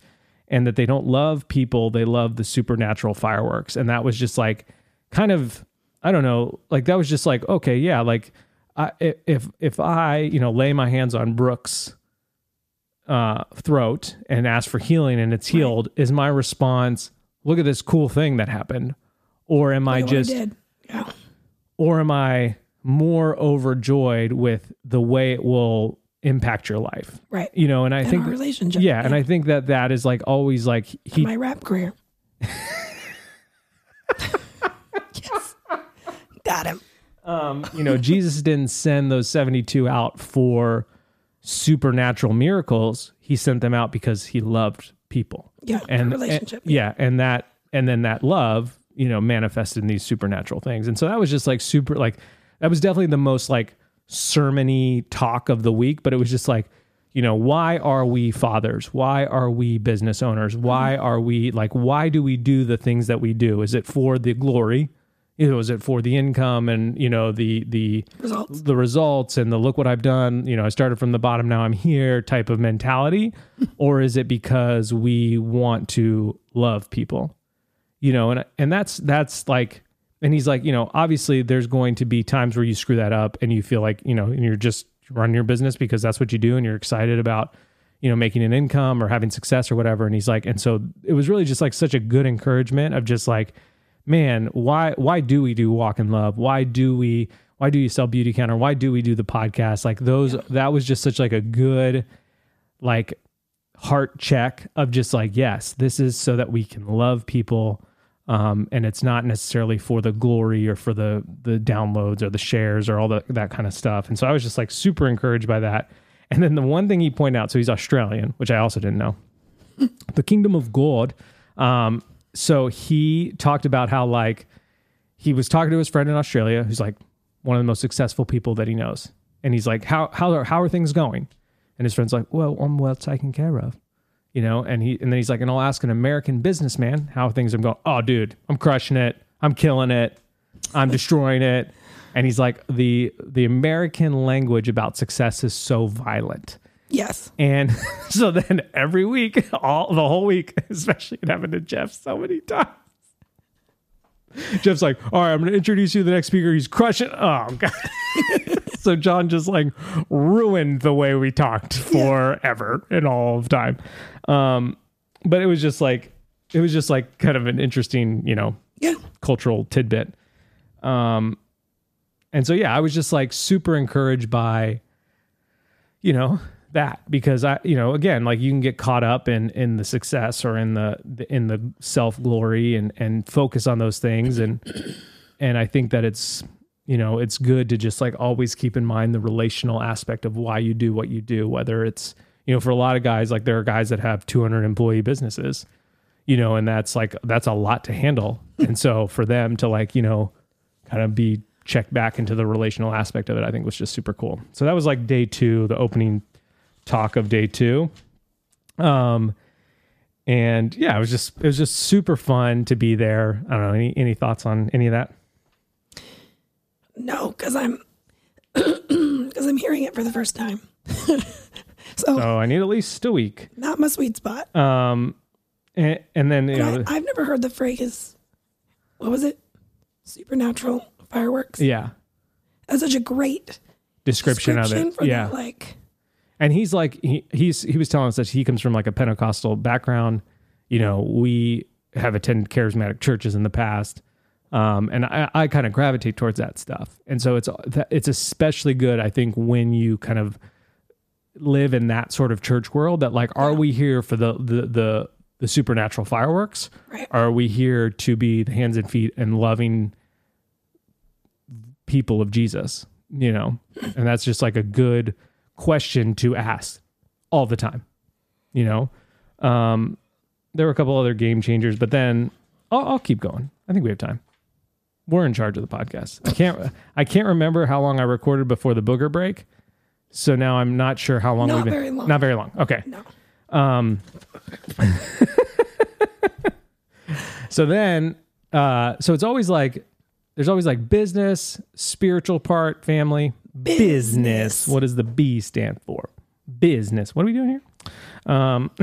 and that they don't love people, they love the supernatural fireworks. And that was just like kind of I don't know, like that was just like okay, yeah, like I, if if I you know lay my hands on Brooke's uh, throat and ask for healing and it's healed, is my response, look at this cool thing that happened? Or am I Look what just, did. Yeah. or am I more overjoyed with the way it will impact your life? Right. You know, and I And think, relationship. yeah, and I think that that is like always like he, my rap career. yes. Got him. um, you know, Jesus didn't send those 72 out for supernatural miracles. He sent them out because he loved people. Yeah. and relationship. and- yeah, and that and then that love, you know, manifested in these supernatural things. And so that was just like super like that was definitely the most like sermony talk of the week, but it was just like, you know, why are we fathers? Why are we business owners? Why mm-hmm. are we like why do we do the things that we do? Is it for the glory? You know, is it for the income and you know the the Results. the results and the look what I've done, you know, I started from the bottom, now I'm here type of mentality? or is it because we want to love people? You know, and and that's that's like and he's like, you know, obviously there's going to be times where you screw that up and you feel like, you know, and you're just running your business because that's what you do and you're excited about, you know, making an income or having success or whatever. And he's like, and so it was really just like such a good encouragement of just like, man, why why do we do walk in love? Why do we why do you sell Beautycounter? Why do we do the podcast? Like those that was just such like a good like heart check of just like, yes, this is so that we can love people. Um, and it's not necessarily for the glory or for the the downloads or the shares or all the, that kind of stuff. And so I was just like super encouraged by that. And then the one thing he pointed out, so he's Australian, which I also didn't know the kingdom of God. Um, so he talked about how like he was talking to his friend in Australia, who's like one of the most successful people that he knows, and he's like, "How how are how are things going?" And his friend's like, "Well, I'm well taken care of." You know, and he and then he's like, and I'll ask an American businessman how things are going. Oh, dude, I'm crushing it. I'm killing it. I'm destroying it. And he's like, the the American language about success is so violent. Yes. And so then every week, all the whole week, especially it happened to Jeff so many times. Jeff's like, all right, I'm going to introduce you to the next speaker. He's crushing. Oh, God. so Jon just like ruined the way we talked forever and all of time. Um, but it was just like, it was just like kind of an interesting, you know, Yeah. cultural tidbit. Um, and so yeah, I was just like super encouraged by, you know, that because I, you know, again, like you can get caught up in in the success or in the, in the self glory and and focus on those things. And and I think that it's you know it's good to just like always keep in mind the relational aspect of why you do what you do whether it's you know for a lot of guys like there are guys that have 200 employee businesses you know and that's like that's a lot to handle. And so for them to like you know kind of be checked back into the relational aspect of it i think was just super cool. So that was like day two the opening talk of day two um and yeah it was just it was just super fun to be there i don't know any any thoughts on any of that No, because I'm because I'm hearing it for the first time. so so i need at least a week not my sweet spot. um and, and then you know I, I've never heard the phrase. What was it? Supernatural fireworks. yeah That's such a great description, description of it yeah that. Like, and he's like he he's he was telling us that he comes from like a Pentecostal background. You know, we have attended charismatic churches in the past, um, and I, I kind of gravitate towards that stuff. And so it's it's especially good, I think, when you kind of live in that sort of church world. That like, are we here for the the the the supernatural fireworks? Right. Are we here to be the hands and feet and loving people of Jesus? You know, and that's just like a good question to ask all the time. You know, um, there were a couple other game changers, but then I'll, I'll keep going. I think we have time. We're in charge of the podcast. I can't. I can't remember how long I recorded before the booger break, so now I'm not sure how long Not we've been. very long. Not very long. Okay. no. Um, so then, uh, so it's always like, there's always like business, spiritual part, family, business. What does the B stand for? Business. What are we doing here? Um,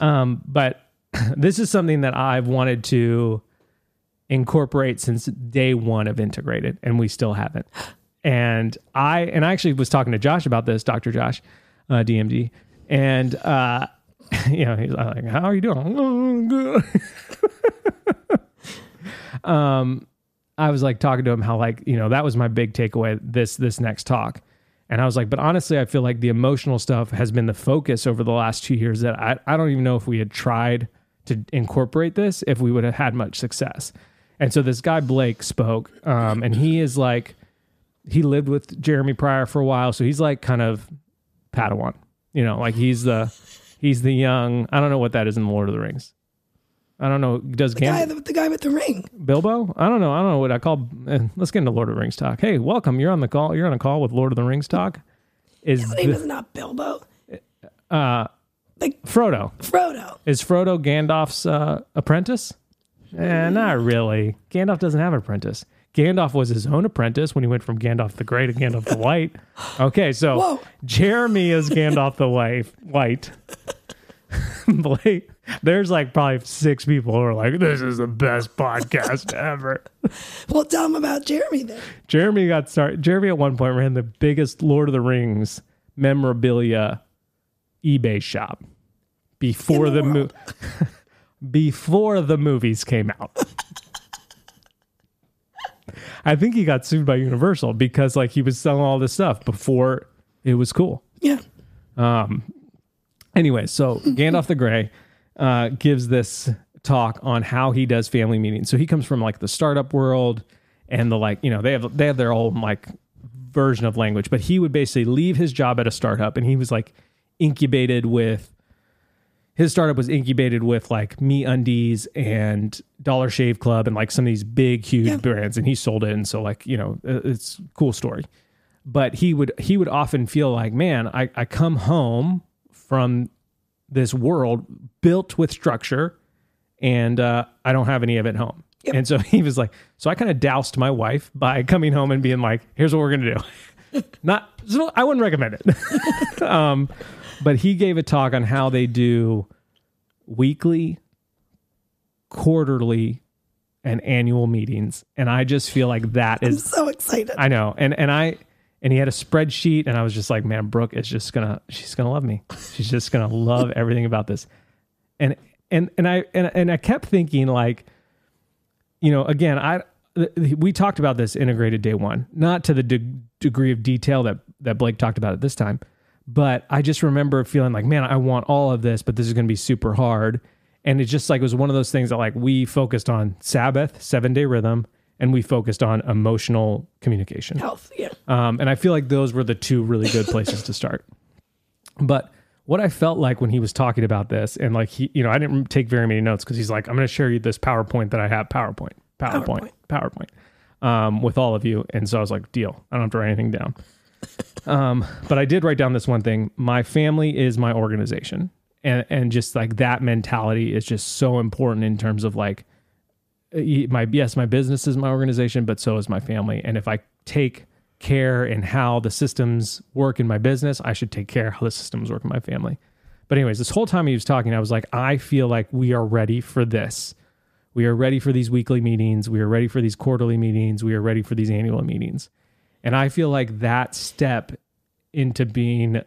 Um, but this is something that I've wanted to incorporate since day one of integrated, and we still haven't. And I and I actually was talking to Josh about this, Dr. Josh, uh, DMD, and uh, you know he's like, "How are you doing?" Um, I was like talking to him how like you know that was my big takeaway this this next talk, and I was like, but honestly, I feel like the emotional stuff has been the focus over the last two years. That I I don't even know if we had tried to incorporate this if we would have had much success. And so this guy Blake spoke, um, and he is like he lived with Jeremy Pryor for a while, so he's like kind of Padawan, you know, like he's the he's the young. I don't know what that is in the Lord of the Rings. I don't know. Does The guy, Gandalf the, the guy with the ring. Bilbo? I don't know. I don't know what I call. eh, let's get into Lord of the Rings talk. Hey, welcome. You're on the call. You're on a call with Lord of the Rings talk. Is His name is not Bilbo. uh, Like Frodo? Frodo. Is Frodo Gandalf's uh, apprentice? Eh, not really. Gandalf doesn't have an apprentice. Gandalf was his own apprentice when he went from Gandalf the Grey to Gandalf the White. Okay, so Whoa. Jeremy is Gandalf the White. White. Blake, there's like probably six people who are like, "This is the best podcast ever." Well, tell them about Jeremy then. Jeremy got started. Jeremy at one point ran the biggest Lord of the Rings memorabilia eBay shop before In the the, mo- before the movies came out. I think he got sued by Universal because like he was selling all this stuff before it was cool. Yeah. Um. Anyway, so Gandalf the Grey uh, gives this talk on how he does family meetings. So he comes from like the startup world and the like, you know, they have they have their own like version of language, but he would basically leave his job at a startup and he was like incubated with his startup was incubated with like MeUndies and Dollar Shave Club and like some of these big huge Yeah. brands and he sold it and so like, you know, it's a cool story. But he would he would often feel like, man, I, I come home from this world built with structure and uh, I don't have any of it home. Yep. And so he was like, so I kind of doused my wife by coming home and being like, here's what we're going to do. Not, so I wouldn't recommend it. um, but he gave a talk on how they do weekly, quarterly, and annual meetings. And I just feel like that is I'm so excited. I know. And and I and he had a spreadsheet and I was just like, man, Brooke is just gonna she's gonna love me. She's just gonna love everything about this. And and and I and, and I kept thinking like, you know, again, I we talked about this integrated day one, not to the de- degree of detail that that Blake talked about it this time, but I just remember feeling like, man, I want all of this, but this is to be super hard. And it just like was one of those things that like we focused on Sabbath, seven day rhythm, and we focused on emotional communication. Health. Yeah. Um, and I feel like those were the two really good places to start. But what I felt like when he was talking about this, and like he, you know, I didn't take very many notes because he's like, I'm going to share you this PowerPoint that I have, PowerPoint, PowerPoint, PowerPoint, um, with all of you. And so I was like, deal. I don't have to write anything down. um, but I did write down this one thing. My family is my organization. And, and just like that mentality is just so important in terms of like my yes my business is my organization but so is my family. And if i take care in how the systems work in my business i should take care how the systems work in my family. But anyways this whole time he was talking i was like i feel like we are ready for this. We are ready for these weekly meetings. We are ready for these quarterly meetings. We are ready for these annual meetings. And i feel like that step into being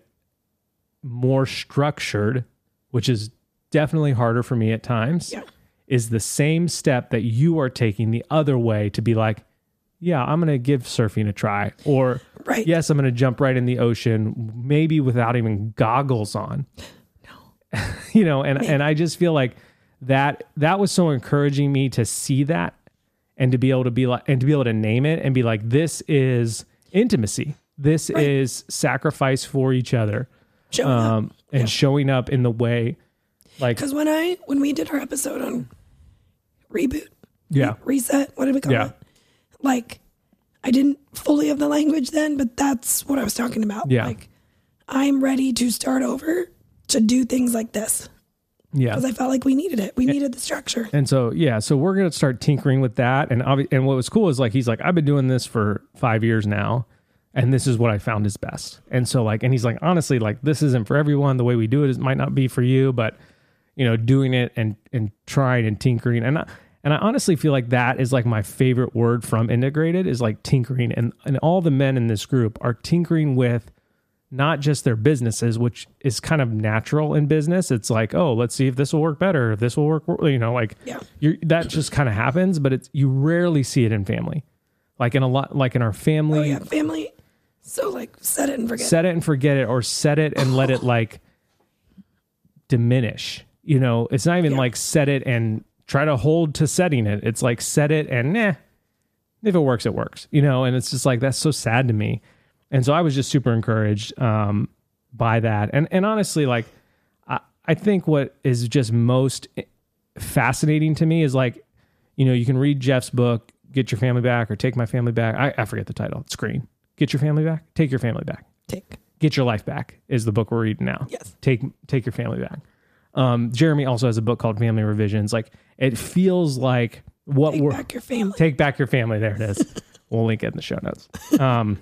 more structured which is definitely harder for me at times Yeah. Is the same step that you are taking the other way to be like, yeah, I'm going to give surfing a try. Or, Right. yes, I'm going to jump right in the ocean, maybe without even goggles on. No. you know, and, and I just feel like that that was so encouraging me to see that and to be able to be like and to be able to name it and be like this is intimacy this is sacrifice for each other Showing um and showing up in the way like Because when I when we did our episode on reboot, yeah reset, what did we call Yeah. it? Like, I didn't fully have the language then, but that's what I was talking about. Yeah. Like, I'm ready to start over to do things like this yeah because I felt like we needed it. We needed the structure. And so yeah, so we're gonna start tinkering with that. And obvi- and what was cool is like he's like I've been doing this for five years now, and this is what I found is best. And so like, and he's like honestly like this isn't for everyone. The way we do it is might not be for you, but you know, doing it and and trying and tinkering. And I, and I honestly feel like that is like my favorite word from integrated is like tinkering. And and all the men in this group are tinkering with not just their businesses, which is kind of natural in business. It's like, oh, let's see if this will work better, if this will work, you know, like Yeah. that just kind of happens. But it's you rarely see it in family, like in a lot, like in our family Oh yeah, family. So like set it and forget. set it and forget it or set it and let it like diminish you know it's not even Yeah. like set it and try to hold to setting it. It's like set it and nah if it works it works you know and it's just like that's so sad to me. And so i was just super encouraged um by that. And and honestly like i i think what is just most fascinating to me is like you know you can read jeff's book get your family back or take my family back. I, I forget the title. Screen get your family back? Take your family back. Take. get your life back is the book we're reading now. Yes. take take your family back um jeremy also has a book called family revisions. Like it feels like what Take we're back your family. take back your family. There it is. We'll link it in the show notes. Um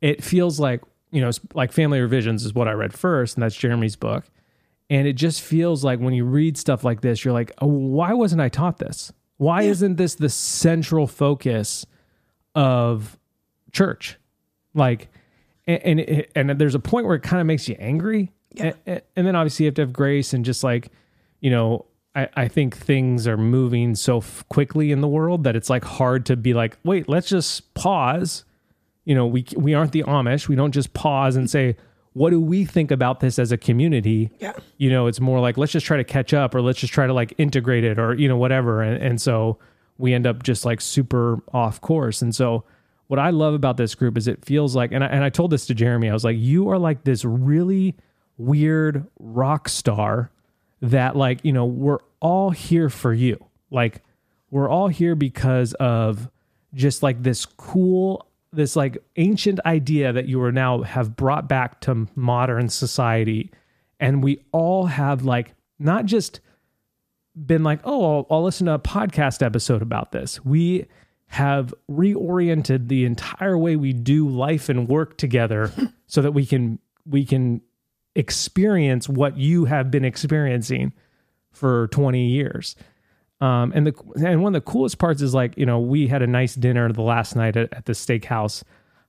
it feels like you know like family revisions is what i read first and that's jeremy's book. And it just feels like when you read stuff like this you're like oh, why wasn't i taught this? Why isn't this the central focus of church? Like and and, it, and there's a point where it kind of makes you angry Yeah. and, and then obviously you have to have grace and just like you know I, I think things are moving so f- quickly in the world that it's like hard to be like wait let's just pause. You know we we aren't the amish. We don't just pause and say what do we think about this as a community? Yeah. you know it's more like let's just try to catch up or let's just try to like integrate it or you know whatever. And, and so we end up just like super off course. And so what i love about this group is it feels like and I, and I told this to jeremy. I was like you are like this really weird rock star that like you know we're all here for you. Like we're all here because of just like this cool this like ancient idea that you are now have brought back to modern society. And we all have like not just been like oh I'll, I'll listen to a podcast episode about this. We have reoriented the entire way we do life and work together so that we can we can experience what you have been experiencing for 20 years um, and the and one of the coolest parts is like you know we had a nice dinner the last night at, at the steakhouse,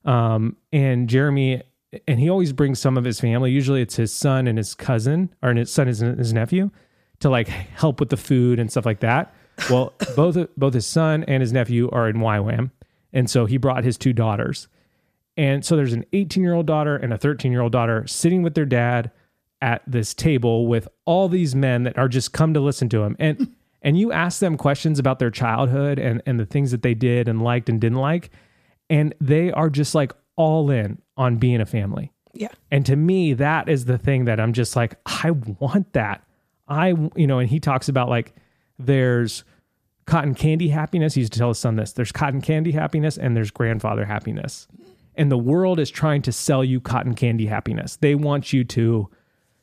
um, and Jeremy and he always brings some of his family. Usually it's his son and his cousin, or his son and his nephew, to like help with the food and stuff like that. Well, both both his son and his nephew are in YWAM, and so he brought his two daughters, and so there's an 18 year old daughter and a 13 year old daughter sitting with their dad at this table with all these men that are just come to listen to him. And and you ask them questions about their childhood and and the things that they did and liked and didn't like and they are just like all in on being a family. Yeah. and to me that is the thing that i'm just like i want that. I you know and he talks about like there's cotton candy happiness. He used to tell his son this there's cotton candy happiness and there's grandfather happiness and the world is trying to sell you cotton candy happiness they want you to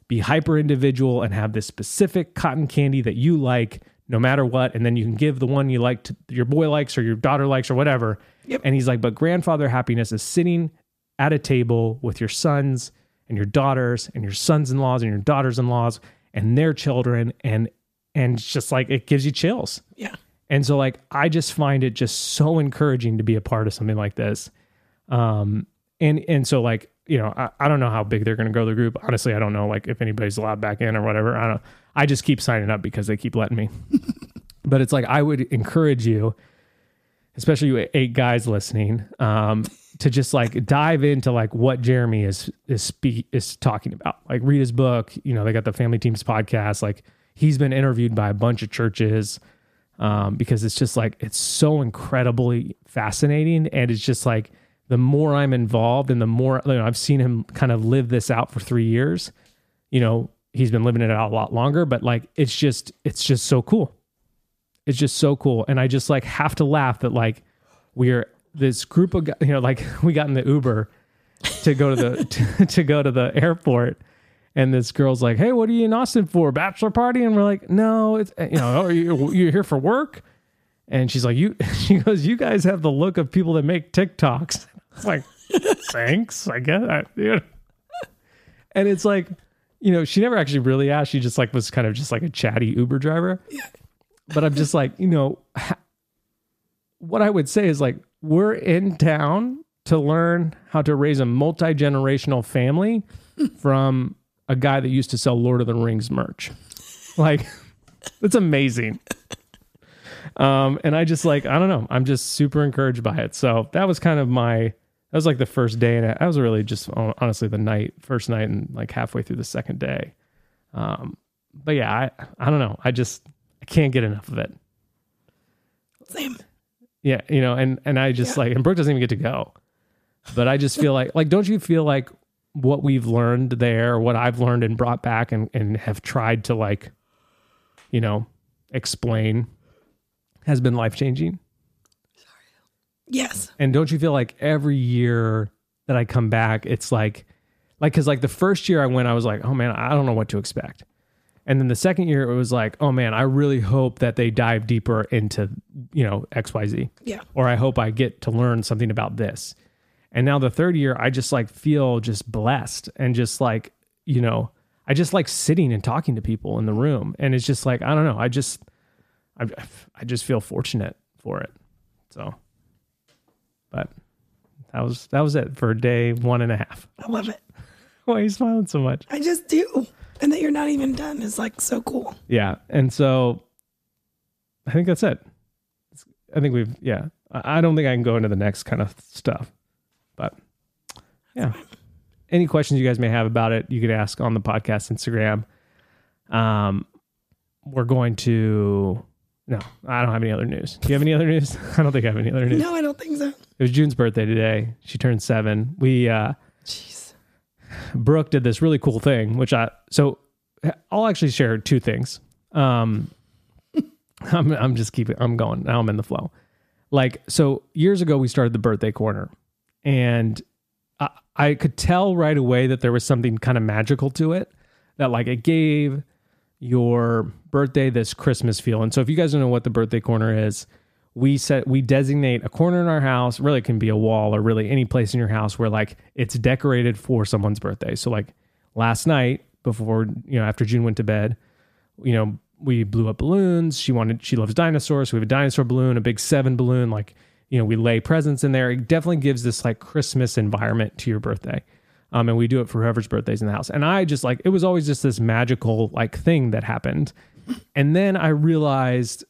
be hyper individual and have this specific cotton candy that you like no matter what and then you can give the one you like to your boy likes or your daughter likes or whatever Yep. and he's like but grandfather happiness is sitting at a table with your sons and your daughters and your sons-in-laws and your daughters-in-laws and their children and and it's just like it gives you chills Yeah. and so like I just find it just so encouraging to be a part of something like this. Um and and so like, you know, I, I don't know how big they're gonna grow the group. Honestly, I don't know like if anybody's allowed back in or whatever. I don't I just keep signing up because they keep letting me. but it's like I would encourage you, especially you eight guys listening, um, to just like dive into like what Jeremy is is speak is talking about. Like read his book. You know, they got the Family Teams podcast. Like he's been interviewed by a bunch of churches um, because it's just like it's so incredibly fascinating, and it's just like the more I'm involved and the more you know, I've seen him kind of live this out for three years. You know, he's been living it out a lot longer, but like it's just it's just so cool. It's just so cool, and I just like have to laugh that like we're this group of you know like we got in the Uber to go to the to, to go to the airport. And this girl's like, "Hey, what are you in Austin for? Bachelor party?" And we're like, "No, it's eh, you know, are you you here for work?" And she's like, "You," she goes, "You guys have the look of people that make TikToks." It's like, thanks, I guess. I, you know. And it's like, you know, she never actually really asked. She just like was kind of just like a chatty Uber driver. But I'm just like, you know, what I would say is like, we're in town to learn how to raise a multi generational family from a guy that used to sell Lord of the Rings merch. Like, it's amazing. Um, and I just like, I don't know, I'm just super encouraged by it. So that was kind of my, that was like the first day. And I was really just honestly the night, first night and like halfway through the second day. Um, but yeah, I, I don't know. I just, I can't get enough of it. Same. Yeah, you know, and and I just Yeah. like and Brooke doesn't even get to go. But I just feel like like don't you feel like what we've learned there, what I've learned and brought back and and have tried to like you know, explain has been life-changing? Yes. And don't you feel like every year that I come back, it's like, like, cause like the first year I went, I was like, oh man, I don't know what to expect. And then the second year, it was like, oh man, I really hope that they dive deeper into, you know, XYZ. Yeah. Or I hope I get to learn something about this. And now the third year, I just like feel just blessed and just like, you know, I just like sitting and talking to people in the room. And it's just like, I don't know, I just, I, I just feel fortunate for it. So, but that was that was it for day one and a half. I love it. Why are you smiling so much? I just do. And that you're not even done is like so cool. Yeah, and so I think that's it. It's- I think we've yeah. I I don't think I can go into the next kind of stuff, but yeah. Any questions you guys may have about it, you could ask on the podcast Instagram. Um, we're going to. No, I don't have any other news. Do you have any other news? I don't think I have any other news. No, I don't think so. It was June's birthday today. She turned seven. We uh Jeez. Brooke did this really cool thing, which I so I'll actually share two things. Um I'm I'm just keeping I'm going. Now I'm in the flow. Like so years ago we started the birthday corner and I, I could tell right away that there was something kind of magical to it that like it gave your birthday this Christmas feel. And so if you guys don't know what the birthday corner is, we set we designate a corner in our house, really it can be a wall or really any place in your house where like it's decorated for someone's birthday. So like last night before, you know, after June went to bed, you know, we blew up balloons. She wanted she loves dinosaurs. So we have a dinosaur balloon, a big 7 balloon like you know, we lay presents in there. It definitely gives this like Christmas environment to your birthday. Um, and we do it for whoever's birthday's in the house. And I just like it was always just this magical like thing that happened. And then I realized,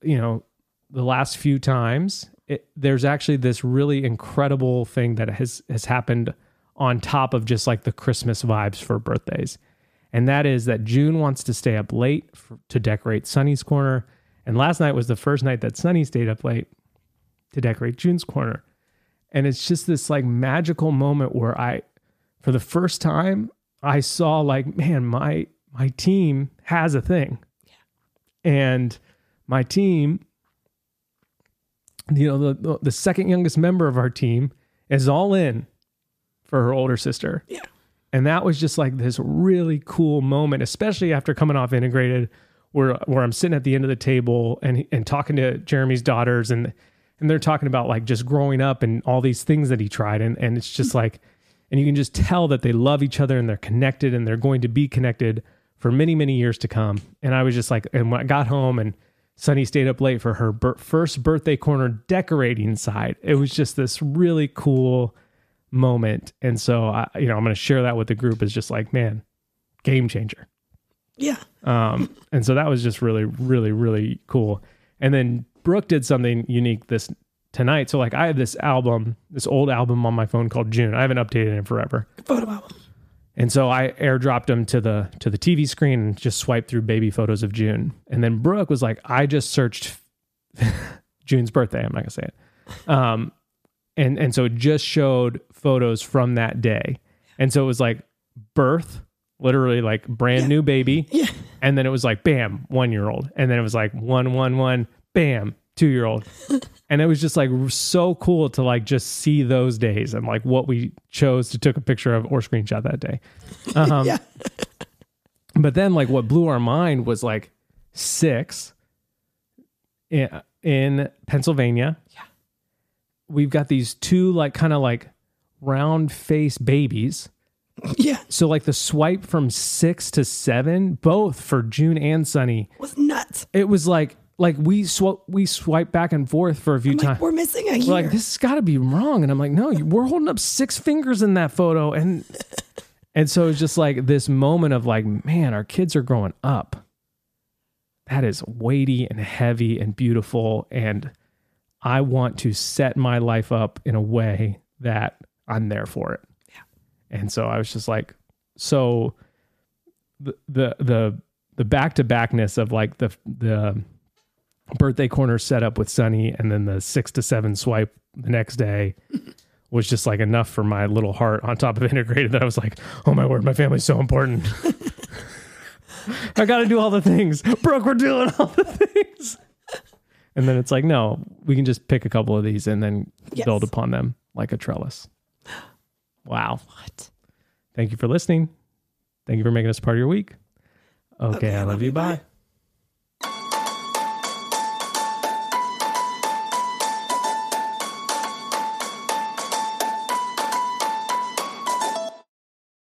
you know, the last few times it, there's actually this really incredible thing that has has happened on top of just like the Christmas vibes for birthdays. And that is that June wants to stay up late for, to decorate Sunny's corner. And last night was the first night that Sunny stayed up late to decorate June's corner. And it's just this like magical moment where I, for the first time, I saw like, man, my my team has a thing. Yeah. And my team, you know, the, the second youngest member of our team is all in for her older sister. Yeah. And that was just like this really cool moment, especially after coming off integrated, where where I'm sitting at the end of the table and and talking to Jeremy's daughters and and they're talking about like just growing up and all these things that he tried and and it's just like and you can just tell that they love each other and they're connected and they're going to be connected for many many years to come. And I was just like and when I got home and Sunny stayed up late for her bir- first birthday corner decorating side. It was just this really cool moment. And so I you know, I'm going to share that with the group as just like, man, game changer. Yeah. Um, and so that was just really, really, really cool. And then Brooke did something unique this tonight. So like I have this album, this old album on my phone called June. I haven't updated it in forever. Photo album. And so I airdropped them to the to the TV screen and just swiped through baby photos of June. And then Brooke was like, I just searched June's birthday. I'm not gonna say it. Um, and and so it just showed photos from that day. And so it was like birth, literally like brand new baby. Yeah. And then it was like bam, one year old. And then it was like one, one, one, bam, two year old. and it was just like so cool to like just see those days and like what we chose to took a picture of or screenshot that day. Um, Yeah. But then like what blew our mind was like six in, in Pennsylvania. Yeah. We've got these two like kind of like round face babies Yeah, So like the swipe from six to seven, both for June and Sunny, was nuts. it was like like we sw- we swipe back and forth for a few I'm like, times. we're missing a We're year. like, this has got to be wrong. And I'm like, no, you- we're holding up six fingers in that photo. And and so it's just like this moment of like, man, our kids are growing up. That is weighty and heavy and beautiful. And I want to set my life up in a way that I'm there for it. Yeah. And so I was just like, so the the the the back to backness of like the the birthday corner setup with Sunny and then the six to seven swipe the next day was just like enough for my little heart on top of integrated that I was like, oh my word, my family's so important. I got to do all the things. Brooke, we're doing all the things. And then it's like, no, we can just pick a couple of these and then Yes. build upon them like a trellis. Wow. what? Thank you for listening. Thank you for making us part of your week. Okay, I love you. Bye.